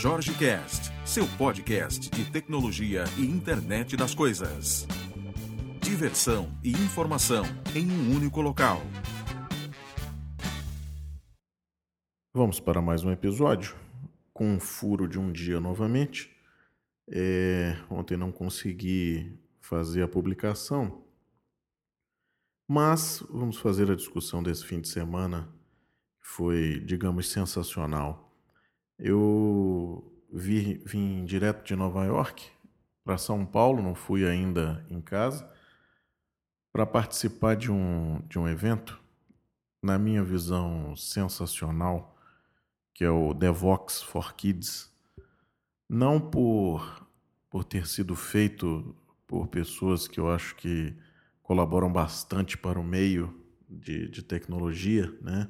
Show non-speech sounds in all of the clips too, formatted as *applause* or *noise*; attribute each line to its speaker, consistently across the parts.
Speaker 1: Jorge Cast, seu podcast de tecnologia e internet das coisas. Diversão e informação em um único local.
Speaker 2: Vamos para mais um episódio com um furo de um dia novamente. É, ontem não consegui fazer a publicação, mas vamos fazer a discussão desse fim de semana. Foi, digamos, sensacional. Eu vi, vim direto de Nova York para São Paulo, não fui ainda em casa, para participar de um, de um evento, na minha visão, sensacional, que é o Devox for Kids. Não por, por ter sido feito por pessoas que eu acho que colaboram bastante para o meio de, de tecnologia, né?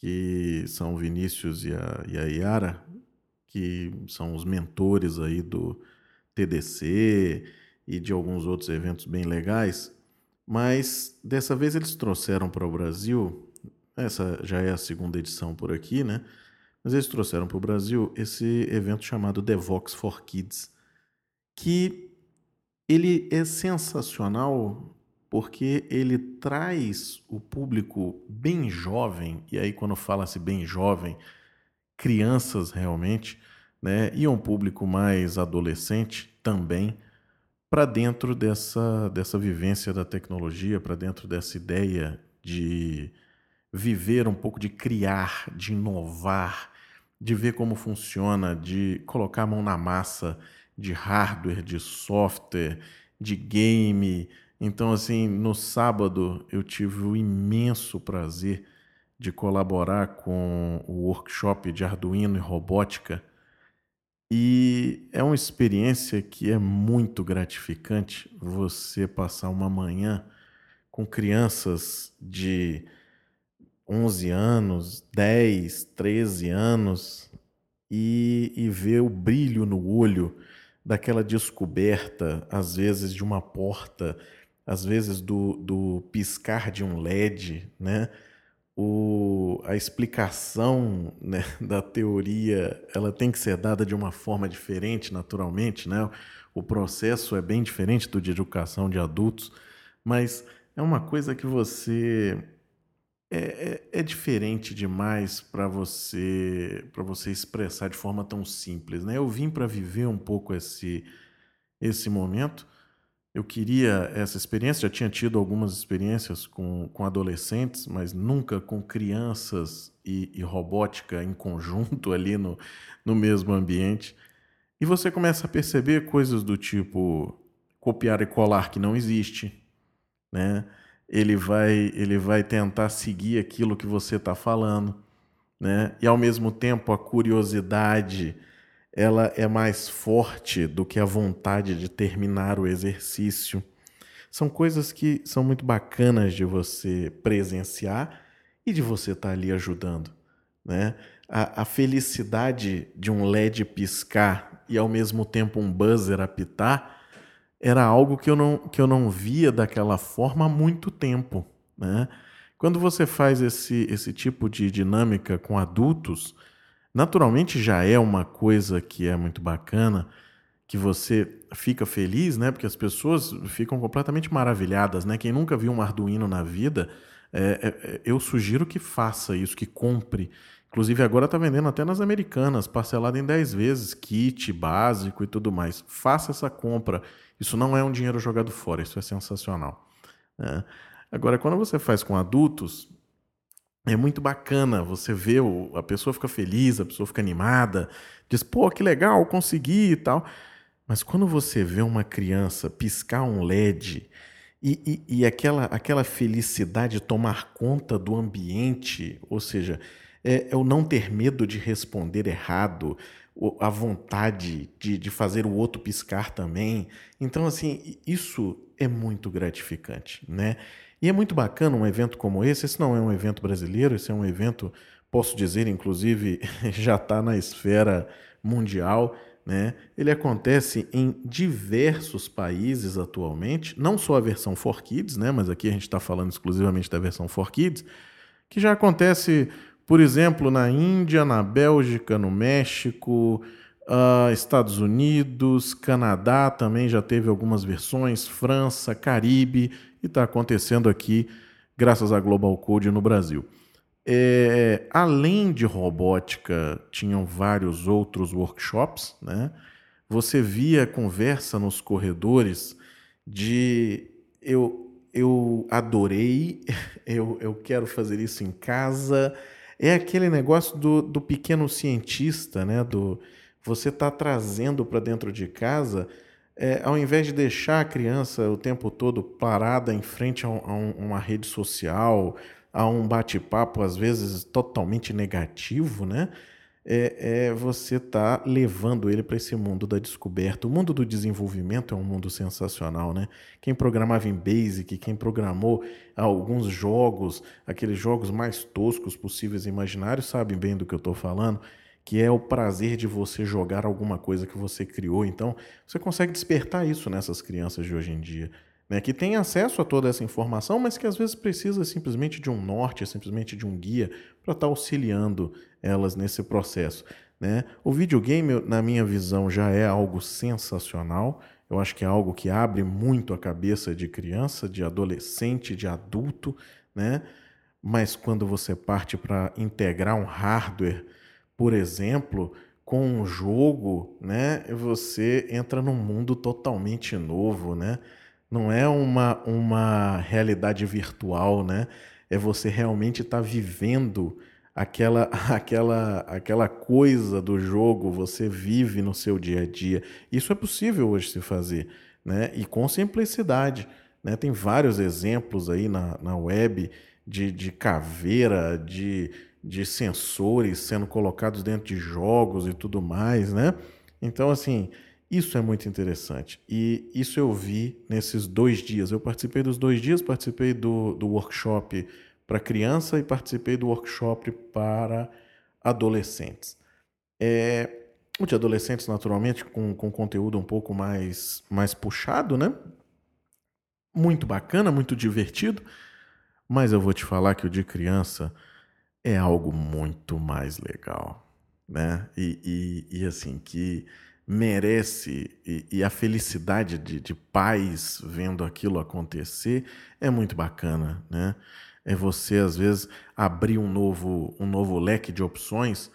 Speaker 2: Que são Vinícius e a, e a Yara, que são os mentores aí do TDC e de alguns outros eventos bem legais, mas dessa vez eles trouxeram para o Brasil, essa já é a segunda edição por aqui, né? Mas eles trouxeram para o Brasil esse evento chamado Devox for Kids, que ele é sensacional porque ele traz o público bem jovem, e aí quando fala-se bem jovem, crianças realmente, né, e um público mais adolescente também, para dentro dessa, dessa vivência da tecnologia, para dentro dessa ideia de viver um pouco, de criar, de inovar, de ver como funciona, de colocar a mão na massa de hardware, de software, de game, então, assim, no sábado eu tive o imenso prazer de colaborar com o workshop de Arduino e robótica. E é uma experiência que é muito gratificante você passar uma manhã com crianças de 11 anos, 10, 13 anos e, e ver o brilho no olho daquela descoberta, às vezes, de uma porta às vezes, do, do piscar de um LED, né? O, a explicação né, *laughs* da teoria ela tem que ser dada de uma forma diferente, naturalmente, né? O processo é bem diferente do de educação de adultos, mas é uma coisa que você é, é, é diferente demais para você para você expressar de forma tão simples, né? Eu vim para viver um pouco esse esse momento eu queria essa experiência, já tinha tido algumas experiências com, com adolescentes, mas nunca com crianças e, e robótica em conjunto *laughs* ali no, no mesmo ambiente. E você começa a perceber coisas do tipo copiar e colar que não existe, né? Ele vai, ele vai tentar seguir aquilo que você está falando, né? E ao mesmo tempo a curiosidade ela é mais forte do que a vontade de terminar o exercício. São coisas que são muito bacanas de você presenciar e de você estar tá ali ajudando. Né? A, a, felicidade de um LED piscar e ao mesmo tempo um buzzer apitar era algo que eu não, que eu não via daquela forma há muito tempo. Né? Quando você faz esse, esse tipo de dinâmica com adultos, Naturalmente já é uma coisa que é muito bacana, que você fica feliz, né? Porque as pessoas ficam completamente maravilhadas, né? Quem nunca viu um Arduino na vida, é, é, é eu sugiro que faça isso, que compre. Inclusive agora está vendendo até nas americanas, parcelado em 10 vezes, kit básico e tudo mais. Faça essa compra. Isso não é um dinheiro jogado fora, isso é sensacional. Né? Agora, quando você faz com adultos, é muito bacana você ver a pessoa fica feliz, a pessoa fica animada, diz, pô, que legal, consegui e tal. Mas quando você vê uma criança piscar um LED e, e, e aquela, aquela felicidade tomar conta do ambiente, ou seja, é, é o não ter medo de responder errado, a vontade de, de fazer o outro piscar também. Então, assim, isso é muito gratificante, né? E é muito bacana um evento como esse. Esse não é um evento brasileiro, esse é um evento, posso dizer, inclusive, *laughs* já está na esfera mundial. Né? Ele acontece em diversos países atualmente, não só a versão for Kids, né? mas aqui a gente está falando exclusivamente da versão for Kids, que já acontece Por exemplo, na Índia, na Bélgica, no México, uh, Estados Unidos, Canadá também já teve algumas versões, França, Caribe, e está acontecendo aqui, graças à Global Code no Brasil. É, além de robótica, tinham vários outros workshops, né? Você via conversa nos corredores de eu, eu adorei, *laughs* eu, eu quero fazer isso em casa. É aquele negócio do, do pequeno cientista, né? Do, você está trazendo para dentro de casa, é, ao invés de deixar a criança o tempo todo parada em frente a, um, a um, uma rede social, a um bate-papo às vezes totalmente negativo, né? É, é você tá levando ele para esse mundo da descoberta. O mundo do desenvolvimento é um mundo sensacional, né? Quem programava em Basic, quem programou alguns jogos, aqueles jogos mais toscos possíveis e imaginários, sabem bem do que eu estou falando que é o prazer de você jogar alguma coisa que você criou. Então, você consegue despertar isso nessas crianças de hoje em dia né, que tem acesso a toda essa informação, mas que às vezes precisa simplesmente de um norte, simplesmente de um guia para estar tá auxiliando elas nesse processo. Né? O videogame, na minha visão, já é algo sensacional. Eu acho que é algo que abre muito a cabeça de criança, de adolescente, de adulto, né? Mas quando você parte para integrar um hardware, por exemplo, com um jogo, né? Você entra num mundo totalmente novo, né? Não é uma, uma realidade virtual, né? É você realmente estar tá vivendo aquela, *laughs* aquela, aquela coisa do jogo, você vive no seu dia a dia. Isso é possível hoje se fazer, né? E com simplicidade. Né? Tem vários exemplos aí na, na web de, de caveira, de, de sensores sendo colocados dentro de jogos e tudo mais, né? Então, assim, isso é muito interessante. E isso eu vi nesses dois dias. Eu participei dos dois dias, participei do, do workshop para criança e participei do workshop para adolescentes. É, o de adolescentes, naturalmente, com, com conteúdo um pouco mais, mais puxado, né? Muito bacana, muito divertido. Mas eu vou te falar que o de criança é algo muito mais legal, né? E, e, e assim, que merece e, e a felicidade de, de, pais vendo aquilo acontecer é muito bacana, né? É você às vezes abrir um novo um novo leque de opções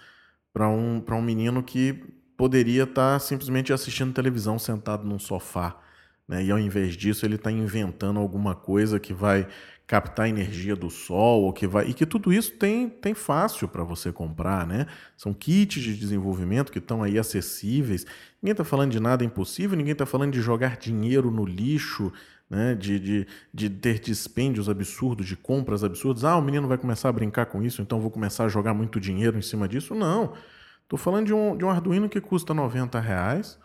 Speaker 2: para um um menino que poderia estar tá simplesmente assistindo televisão sentado num sofá, né? E ao invés disso ele está inventando alguma coisa que vai captar energia do sol, ou que vai e que tudo isso tem, tem fácil para você comprar, né? São kits de desenvolvimento que estão aí acessíveis. Ninguém está falando de nada impossível, ninguém está falando de jogar dinheiro no lixo, né? De, de, de ter dispêndios absurdos, de compras absurdas. Ah, o menino vai começar a brincar com isso, então vou começar a jogar muito dinheiro em cima disso. Não. Estou falando de um, de um Arduino que custa 90 reais,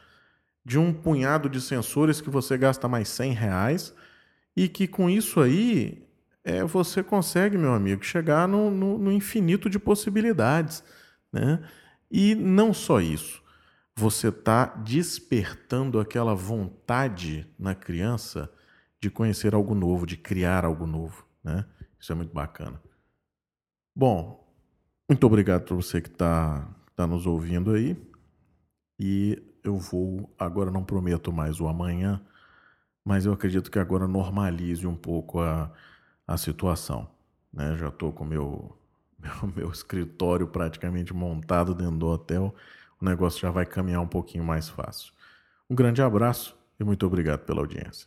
Speaker 2: de um punhado de sensores que você gasta mais 100 reais, e que com isso aí é, você consegue, meu amigo, chegar no, no, no infinito de possibilidades. Né? E não só isso, você está despertando aquela vontade na criança de conhecer algo novo, de criar algo novo. Né? Isso é muito bacana. Bom, muito obrigado para você que está tá nos ouvindo aí. E eu vou, agora não prometo mais o amanhã, mas eu acredito que agora normalize um pouco a a situação. Né? Já estou com meu, *laughs* meu, meu escritório praticamente montado dentro do hotel, o negócio já vai caminhar um pouquinho mais fácil. Um grande abraço e muito obrigado pela audiência.